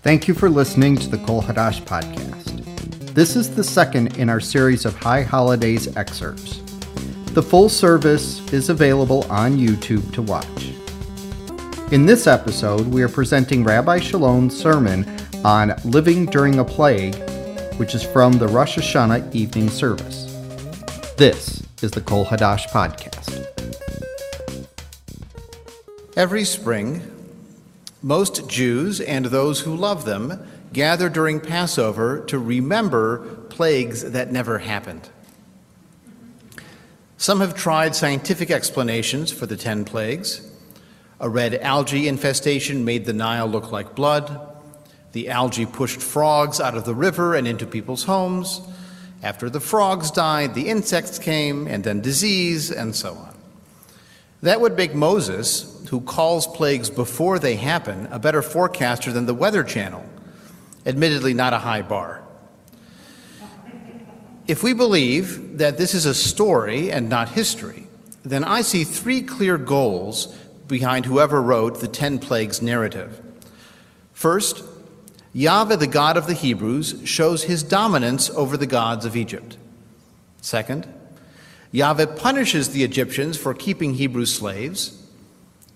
Thank you for listening to the Kol Hadash podcast. This is the second in our series of High Holidays excerpts. The full service is available on YouTube to watch. In this episode, we are presenting Rabbi Chalom's sermon on living during a plague, which is from the Rosh Hashanah evening service. This is the Kol Hadash podcast. Every spring, most Jews and those who love them gather during Passover to remember plagues that never happened. Some have tried scientific explanations for the ten plagues. A red algae infestation made the Nile look like blood. The algae pushed frogs out of the river and into people's homes. After the frogs died, the insects came, and then disease, and so on. That would make Moses, who calls plagues before they happen, a better forecaster than the Weather Channel. Admittedly, not a high bar. If we believe that this is a story and not history, then I see three clear goals behind whoever wrote the ten plagues narrative. First, Yahweh, the God of the Hebrews, shows his dominance over the gods of Egypt. Second, Yahweh punishes the Egyptians for keeping Hebrew slaves.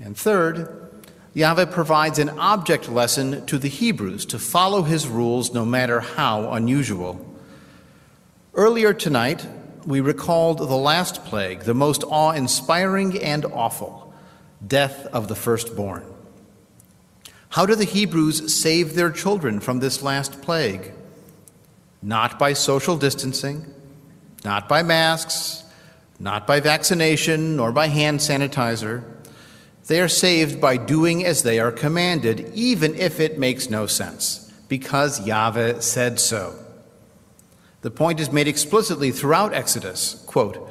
And third, Yahweh provides an object lesson to the Hebrews to follow his rules no matter how unusual. Earlier tonight, we recalled the last plague, the most awe inspiring and awful death of the firstborn. How do the Hebrews save their children from this last plague? Not by social distancing, not by masks, not by vaccination, nor by hand sanitizer. They are saved by doing as they are commanded, even if it makes no sense, because Yahweh said so. The point is made explicitly throughout Exodus. Quote,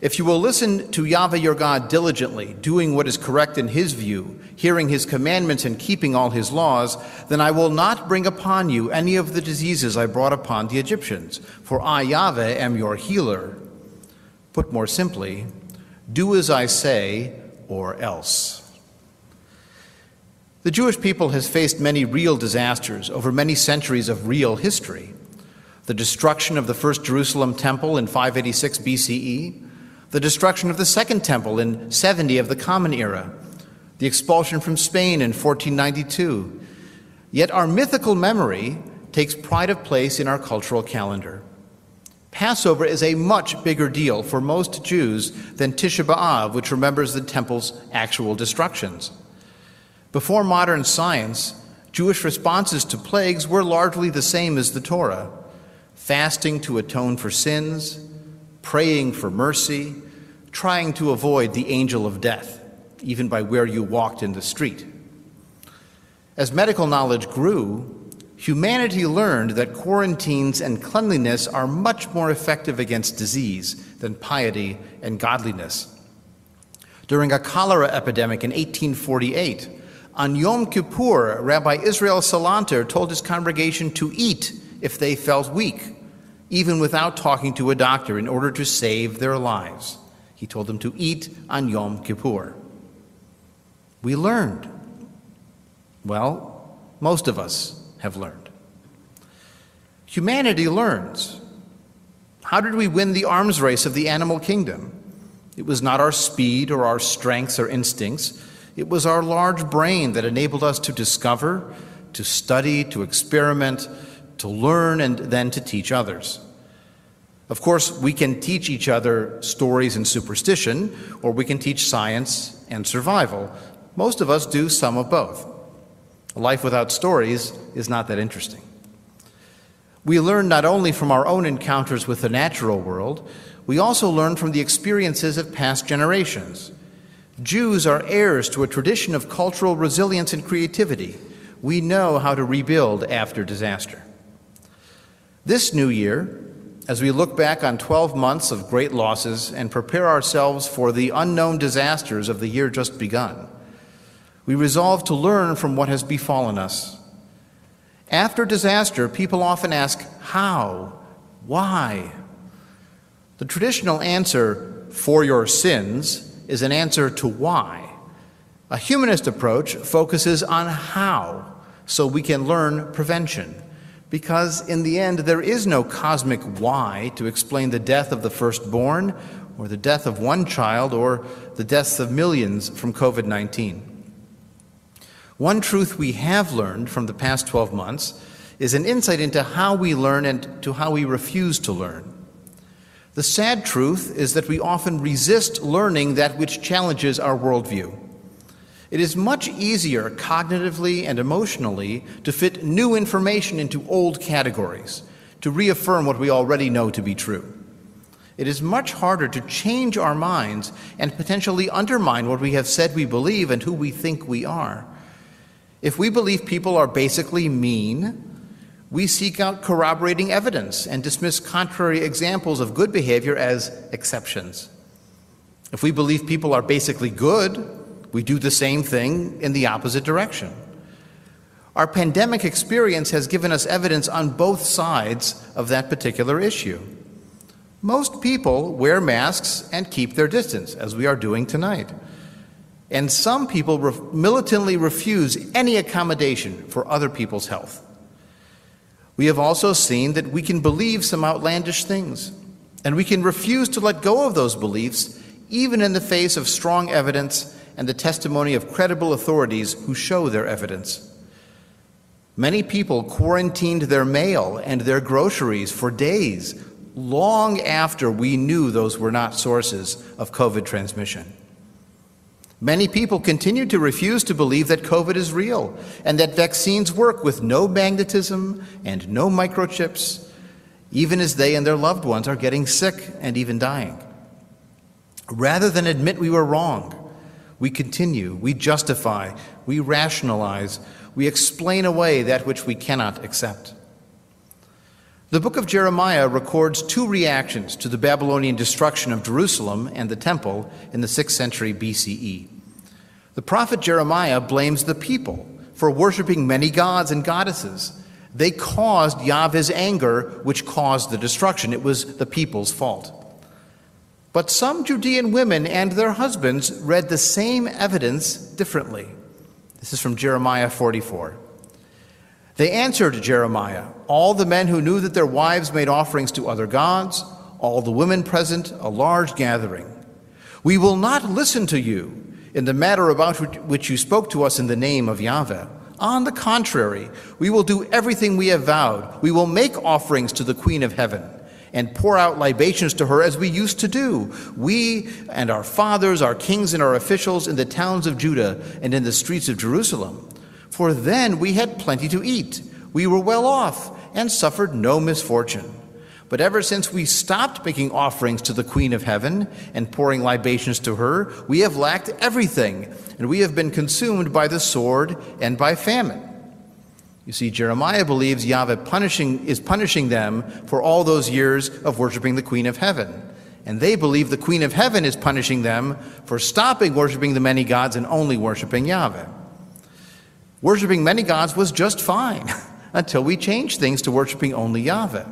if you will listen to Yahweh your God diligently, doing what is correct in his view, hearing his commandments and keeping all his laws, then I will not bring upon you any of the diseases I brought upon the Egyptians, for I, Yahweh, am your healer. Put more simply, do as I say, or else. The Jewish people has faced many real disasters over many centuries of real history the destruction of the first Jerusalem temple in 586 BCE, the destruction of the second temple in 70 of the Common Era, the expulsion from Spain in 1492. Yet our mythical memory takes pride of place in our cultural calendar. Passover is a much bigger deal for most Jews than Tisha B'Av, which remembers the temple's actual destructions. Before modern science, Jewish responses to plagues were largely the same as the Torah fasting to atone for sins, praying for mercy, trying to avoid the angel of death, even by where you walked in the street. As medical knowledge grew, humanity learned that quarantines and cleanliness are much more effective against disease than piety and godliness. During a cholera epidemic in 1848, on Yom Kippur, Rabbi Israel Salanter told his congregation to eat if they felt weak even without talking to a doctor, in order to save their lives. He told them to eat on Yom Kippur. We learned. Well, most of us have learned. Humanity learns. How did we win the arms race of the animal kingdom? It was not our speed or our strengths or instincts. It was our large brain that enabled us to discover, to study, to experiment, to learn and then to teach others. Of course, we can teach each other stories and superstition, or we can teach science and survival. Most of us do some of both. A life without stories is not that interesting. We learn not only from our own encounters with the natural world, we also learn from the experiences of past generations. Jews are heirs to a tradition of cultural resilience and creativity. We know how to rebuild after disaster. This new year, as we look back on 12 months of great losses and prepare ourselves for the unknown disasters of the year just begun, we resolve to learn from what has befallen us. After disaster, people often ask, How? Why? The traditional answer, for your sins, is an answer to why. A humanist approach focuses on how so we can learn prevention. Because in the end, there is no cosmic why to explain the death of the firstborn, or the death of one child, or the deaths of millions from COVID 19. One truth we have learned from the past 12 months is an insight into how we learn and to how we refuse to learn. The sad truth is that we often resist learning that which challenges our worldview. It is much easier cognitively and emotionally to fit new information into old categories, to reaffirm what we already know to be true. It is much harder to change our minds and potentially undermine what we have said we believe and who we think we are. If we believe people are basically mean, we seek out corroborating evidence and dismiss contrary examples of good behavior as exceptions. If we believe people are basically good, we do the same thing in the opposite direction. Our pandemic experience has given us evidence on both sides of that particular issue. Most people wear masks and keep their distance, as we are doing tonight. And some people re- militantly refuse any accommodation for other people's health. We have also seen that we can believe some outlandish things, and we can refuse to let go of those beliefs, even in the face of strong evidence and the testimony of credible authorities who show their evidence. Many people quarantined their mail and their groceries for days, long after we knew those were not sources of COVID transmission. Many people continue to refuse to believe that COVID is real and that vaccines work with no magnetism and no microchips, even as they and their loved ones are getting sick and even dying. Rather than admit we were wrong, we continue, we justify, we rationalize, we explain away that which we cannot accept. The book of Jeremiah records two reactions to the Babylonian destruction of Jerusalem and the temple in the 6th century BCE. The prophet Jeremiah blames the people for worshiping many gods and goddesses. They caused Yahweh's anger, which caused the destruction. It was the people's fault. But some Judean women and their husbands read the same evidence differently. This is from Jeremiah 44. They answered Jeremiah, all the men who knew that their wives made offerings to other gods, all the women present, a large gathering. We will not listen to you in the matter about which you spoke to us in the name of Yahweh. On the contrary, we will do everything we have vowed. We will make offerings to the Queen of Heaven and pour out libations to her as we used to do, we and our fathers, our kings, and our officials in the towns of Judah and in the streets of Jerusalem. For then we had plenty to eat, we were well off, and suffered no misfortune. But ever since we stopped making offerings to the Queen of Heaven and pouring libations to her, we have lacked everything, and we have been consumed by the sword and by famine. You see, Jeremiah believes Yahweh punishing, is punishing them for all those years of worshiping the Queen of Heaven. And they believe the Queen of Heaven is punishing them for stopping worshiping the many gods and only worshiping Yahweh. Worshipping many gods was just fine until we changed things to worshiping only Yahweh.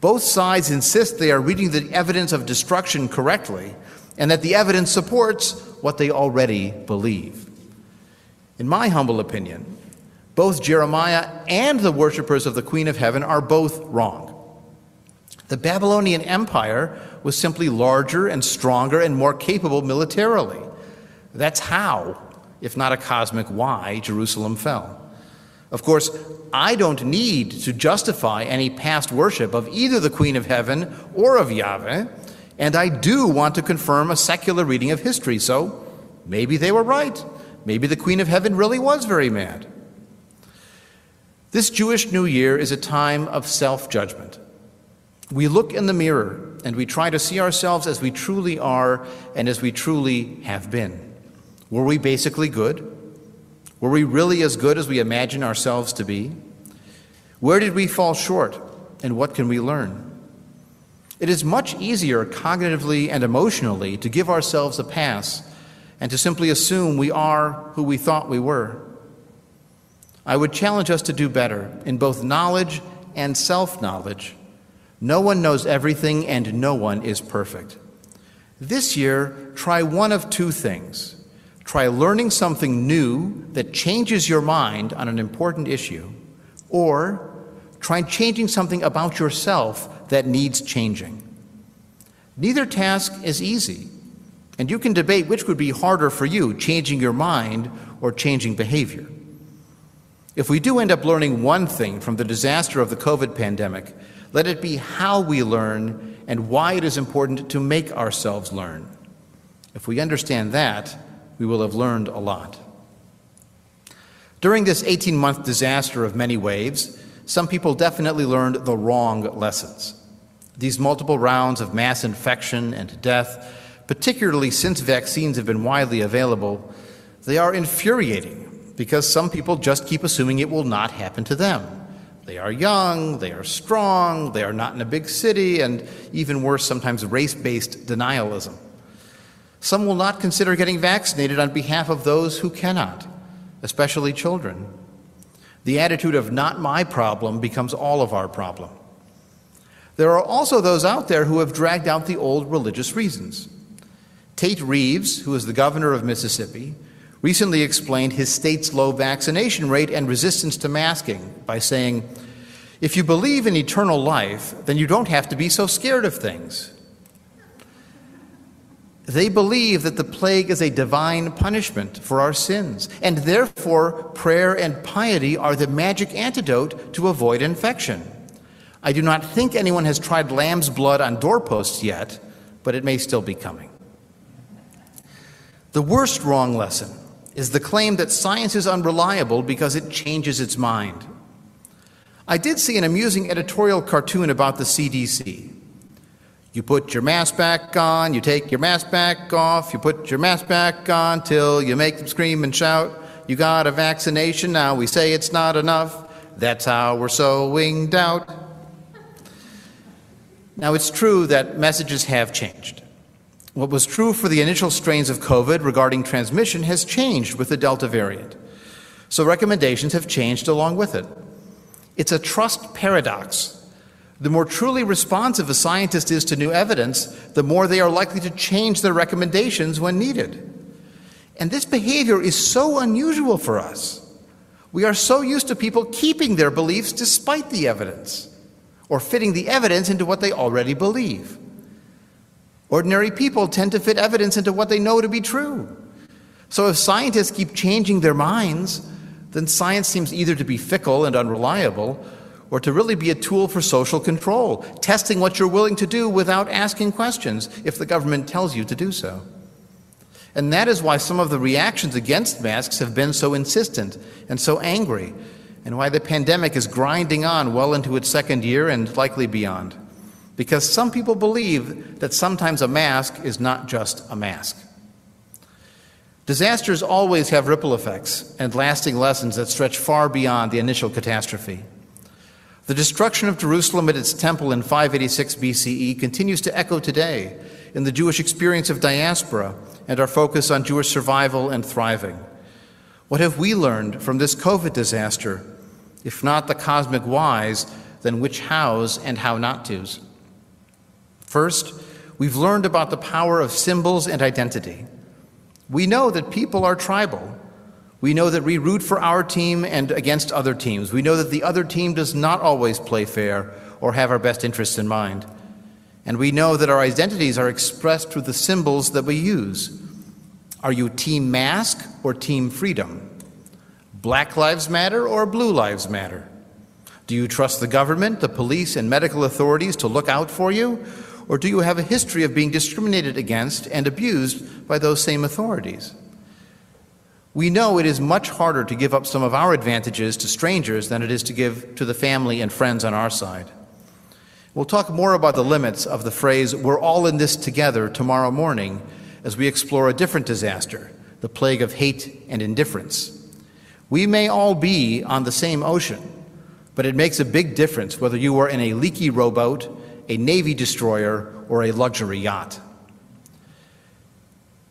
Both sides insist they are reading the evidence of destruction correctly and that the evidence supports what they already believe. In my humble opinion, both Jeremiah and the worshippers of the Queen of Heaven are both wrong. The Babylonian Empire was simply larger and stronger and more capable militarily. That's how if not a cosmic why, Jerusalem fell. Of course, I don't need to justify any past worship of either the Queen of Heaven or of Yahweh, and I do want to confirm a secular reading of history, so maybe they were right. Maybe the Queen of Heaven really was very mad. This Jewish New Year is a time of self judgment. We look in the mirror and we try to see ourselves as we truly are and as we truly have been. Were we basically good? Were we really as good as we imagine ourselves to be? Where did we fall short, and what can we learn? It is much easier cognitively and emotionally to give ourselves a pass and to simply assume we are who we thought we were. I would challenge us to do better in both knowledge and self knowledge. No one knows everything, and no one is perfect. This year, try one of two things Try learning something new that changes your mind on an important issue, or try changing something about yourself that needs changing. Neither task is easy, and you can debate which would be harder for you, changing your mind or changing behavior. If we do end up learning one thing from the disaster of the COVID pandemic, let it be how we learn and why it is important to make ourselves learn. If we understand that, we will have learned a lot. During this 18 month disaster of many waves, some people definitely learned the wrong lessons. These multiple rounds of mass infection and death, particularly since vaccines have been widely available, they are infuriating because some people just keep assuming it will not happen to them. They are young, they are strong, they are not in a big city, and even worse, sometimes race based denialism. Some will not consider getting vaccinated on behalf of those who cannot, especially children. The attitude of not my problem becomes all of our problem. There are also those out there who have dragged out the old religious reasons. Tate Reeves, who is the governor of Mississippi, recently explained his state's low vaccination rate and resistance to masking by saying, If you believe in eternal life, then you don't have to be so scared of things. They believe that the plague is a divine punishment for our sins, and therefore prayer and piety are the magic antidote to avoid infection. I do not think anyone has tried lamb's blood on doorposts yet, but it may still be coming. The worst wrong lesson is the claim that science is unreliable because it changes its mind. I did see an amusing editorial cartoon about the CDC. You put your mask back on, you take your mask back off, you put your mask back on till you make them scream and shout. You got a vaccination, now we say it's not enough. That's how we're sowing doubt. Now, it's true that messages have changed. What was true for the initial strains of COVID regarding transmission has changed with the Delta variant. So recommendations have changed along with it. It's a trust paradox. The more truly responsive a scientist is to new evidence, the more they are likely to change their recommendations when needed. And this behavior is so unusual for us. We are so used to people keeping their beliefs despite the evidence, or fitting the evidence into what they already believe. Ordinary people tend to fit evidence into what they know to be true. So if scientists keep changing their minds, then science seems either to be fickle and unreliable or to really be a tool for social control, testing what you're willing to do without asking questions if the government tells you to do so. And that is why some of the reactions against masks have been so insistent and so angry, and why the pandemic is grinding on well into its second year and likely beyond because some people believe that sometimes a mask is not just a mask. Disasters always have ripple effects and lasting lessons that stretch far beyond the initial catastrophe. The destruction of Jerusalem at its temple in 586 BCE continues to echo today in the Jewish experience of diaspora and our focus on Jewish survival and thriving. What have we learned from this COVID disaster? If not the cosmic whys, then which hows and how not tos? First, we've learned about the power of symbols and identity. We know that people are tribal. We know that we root for our team and against other teams. We know that the other team does not always play fair or have our best interests in mind. And we know that our identities are expressed through the symbols that we use. Are you Team Mask or Team Freedom? Black Lives Matter or Blue Lives Matter? Do you trust the government, the police, and medical authorities to look out for you? Or do you have a history of being discriminated against and abused by those same authorities? We know it is much harder to give up some of our advantages to strangers than it is to give to the family and friends on our side. We'll talk more about the limits of the phrase, we're all in this together, tomorrow morning as we explore a different disaster, the plague of hate and indifference. We may all be on the same ocean, but it makes a big difference whether you are in a leaky rowboat a Navy destroyer, or a luxury yacht.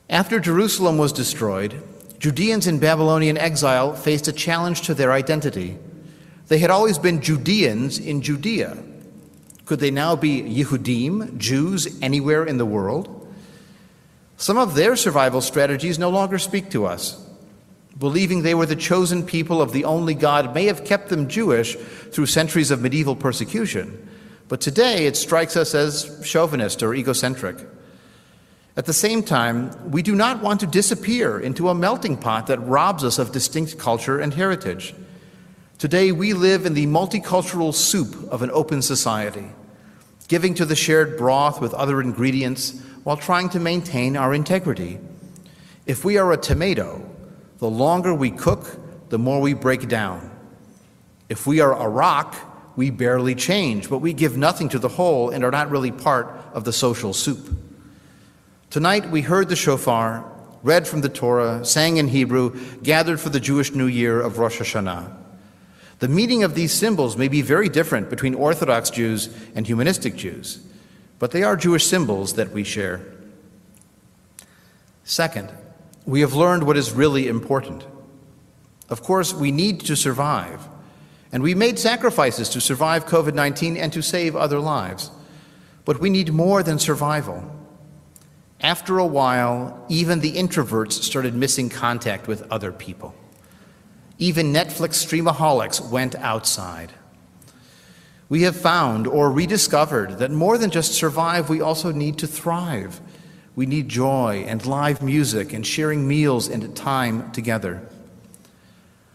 After Jerusalem was destroyed, Judeans in Babylonian exile faced a challenge to their identity. They had always been Judeans in Judea. Could they now be Yehudim, Jews, anywhere in the world? Some of their survival strategies no longer speak to us. Believing they were the chosen people of the only God may have kept them Jewish through centuries of medieval persecution, but today it strikes us as chauvinist or egocentric. At the same time, we do not want to disappear into a melting pot that robs us of distinct culture and heritage. Today, we live in the multicultural soup of an open society, giving to the shared broth with other ingredients while trying to maintain our integrity. If we are a tomato, the longer we cook, the more we break down. If we are a rock, we barely change, but we give nothing to the whole and are not really part of the social soup. Tonight we heard the shofar, read from the Torah, sang in Hebrew, gathered for the Jewish New Year of Rosh Hashanah. The meaning of these symbols may be very different between Orthodox Jews and humanistic Jews, but they are Jewish symbols that we share. Second, we have learned what is really important. Of course, we need to survive, and we made sacrifices to survive COVID 19 and to save other lives. But we need more than survival. After a while, even the introverts started missing contact with other people. Even Netflix streamaholics went outside. We have found or rediscovered that more than just survive, we also need to thrive. We need joy and live music and sharing meals and time together.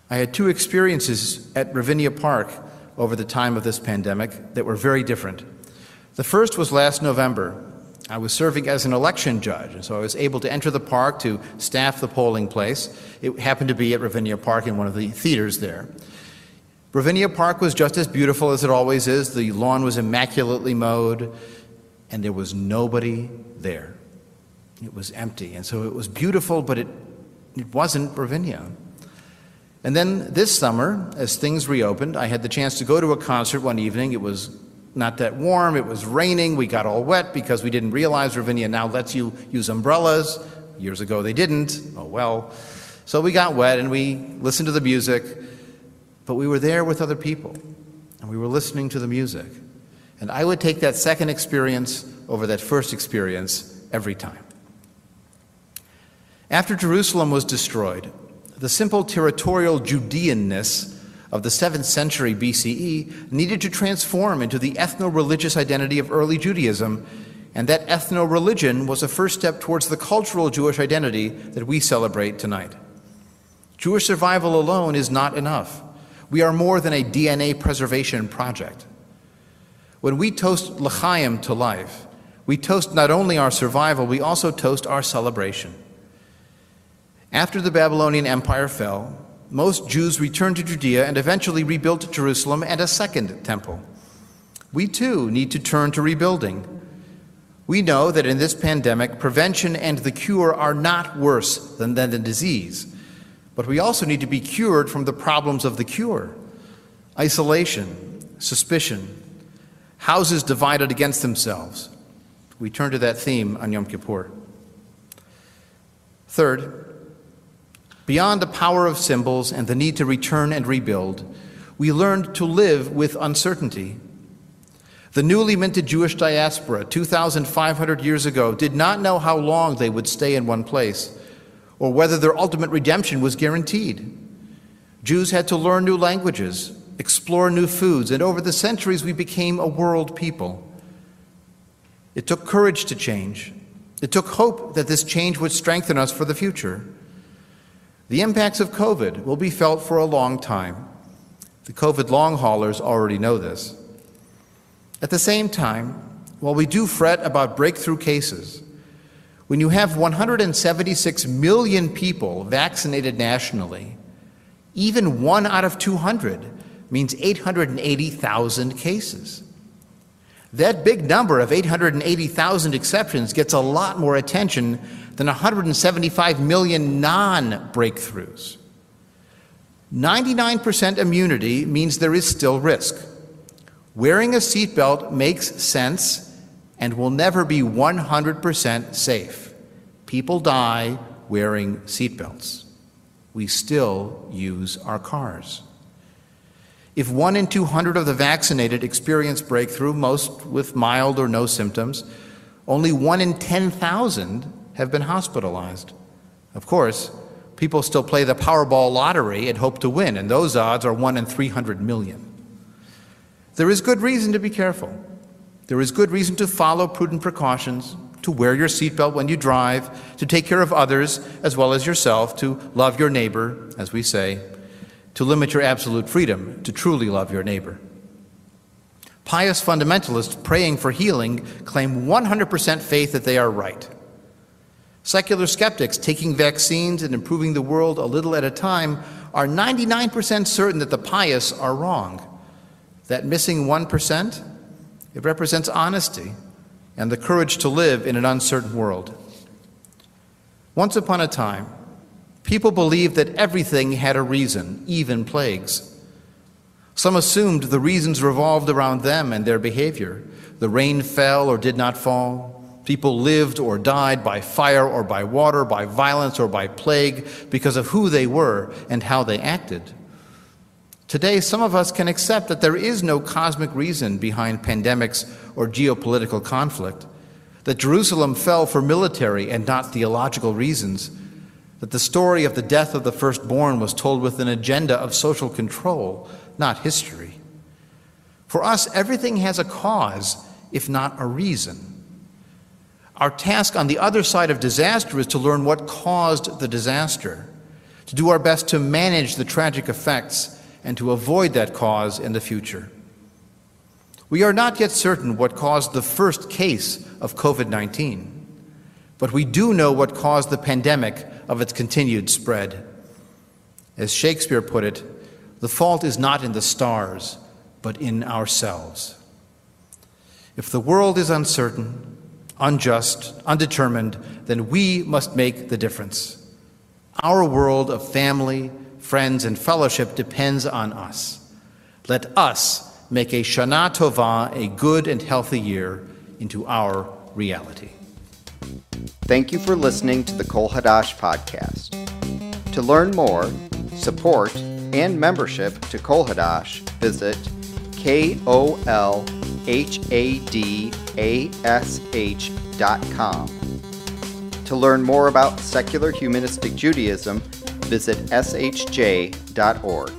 I had two experiences at Ravinia Park over the time of this pandemic that were very different. The first was last November. I was serving as an election judge, and so I was able to enter the park to staff the polling place. It happened to be at Ravinia Park in one of the theaters there. Ravinia Park was just as beautiful as it always is. The lawn was immaculately mowed, and there was nobody there. It was empty. And so it was beautiful, but it, it wasn't Ravinia. And then this summer, as things reopened, I had the chance to go to a concert one evening. It was not that warm, it was raining, we got all wet because we didn't realize Ravinia now lets you use umbrellas. Years ago they didn't. Oh well. So we got wet and we listened to the music, but we were there with other people and we were listening to the music. And I would take that second experience over that first experience every time. After Jerusalem was destroyed, the simple territorial Judeanness of the 7th century BCE needed to transform into the ethno religious identity of early Judaism, and that ethno religion was a first step towards the cultural Jewish identity that we celebrate tonight. Jewish survival alone is not enough. We are more than a DNA preservation project. When we toast l'chaim to life, we toast not only our survival, we also toast our celebration. After the Babylonian Empire fell, most Jews returned to Judea and eventually rebuilt Jerusalem and a second temple. We too need to turn to rebuilding. We know that in this pandemic, prevention and the cure are not worse than, than the disease, but we also need to be cured from the problems of the cure isolation, suspicion, houses divided against themselves. We turn to that theme on Yom Kippur. Third, Beyond the power of symbols and the need to return and rebuild, we learned to live with uncertainty. The newly minted Jewish diaspora 2,500 years ago did not know how long they would stay in one place or whether their ultimate redemption was guaranteed. Jews had to learn new languages, explore new foods, and over the centuries we became a world people. It took courage to change. It took hope that this change would strengthen us for the future. The impacts of COVID will be felt for a long time. The COVID long haulers already know this. At the same time, while we do fret about breakthrough cases, when you have 176 million people vaccinated nationally, even one out of 200 means 880,000 cases. That big number of 880,000 exceptions gets a lot more attention than 175 million non breakthroughs. 99% immunity means there is still risk. Wearing a seatbelt makes sense and will never be 100% safe. People die wearing seatbelts. We still use our cars. If one in 200 of the vaccinated experience breakthrough, most with mild or no symptoms, only one in 10,000 have been hospitalized. Of course, people still play the Powerball lottery and hope to win, and those odds are 1 in 300 million. There is good reason to be careful. There is good reason to follow prudent precautions, to wear your seatbelt when you drive, to take care of others as well as yourself, to love your neighbor, as we say, to limit your absolute freedom to truly love your neighbor. Pious fundamentalists praying for healing claim 100% faith that they are right. Secular skeptics taking vaccines and improving the world a little at a time are 99% certain that the pious are wrong. That missing 1%, it represents honesty and the courage to live in an uncertain world. Once upon a time, people believed that everything had a reason, even plagues. Some assumed the reasons revolved around them and their behavior. The rain fell or did not fall. People lived or died by fire or by water, by violence or by plague, because of who they were and how they acted. Today, some of us can accept that there is no cosmic reason behind pandemics or geopolitical conflict, that Jerusalem fell for military and not theological reasons, that the story of the death of the firstborn was told with an agenda of social control, not history. For us, everything has a cause, if not a reason. Our task on the other side of disaster is to learn what caused the disaster, to do our best to manage the tragic effects, and to avoid that cause in the future. We are not yet certain what caused the first case of COVID 19, but we do know what caused the pandemic of its continued spread. As Shakespeare put it, the fault is not in the stars, but in ourselves. If the world is uncertain, unjust, undetermined, then we must make the difference. Our world of family, friends, and fellowship depends on us. Let us make a Shana Tova, a good and healthy year, into our reality. Thank you for listening to the Kol Hadash podcast. To learn more, support, and membership to Kol Hadash, visit K O L H A D A S H dot com. To learn more about secular humanistic Judaism, visit shj.org.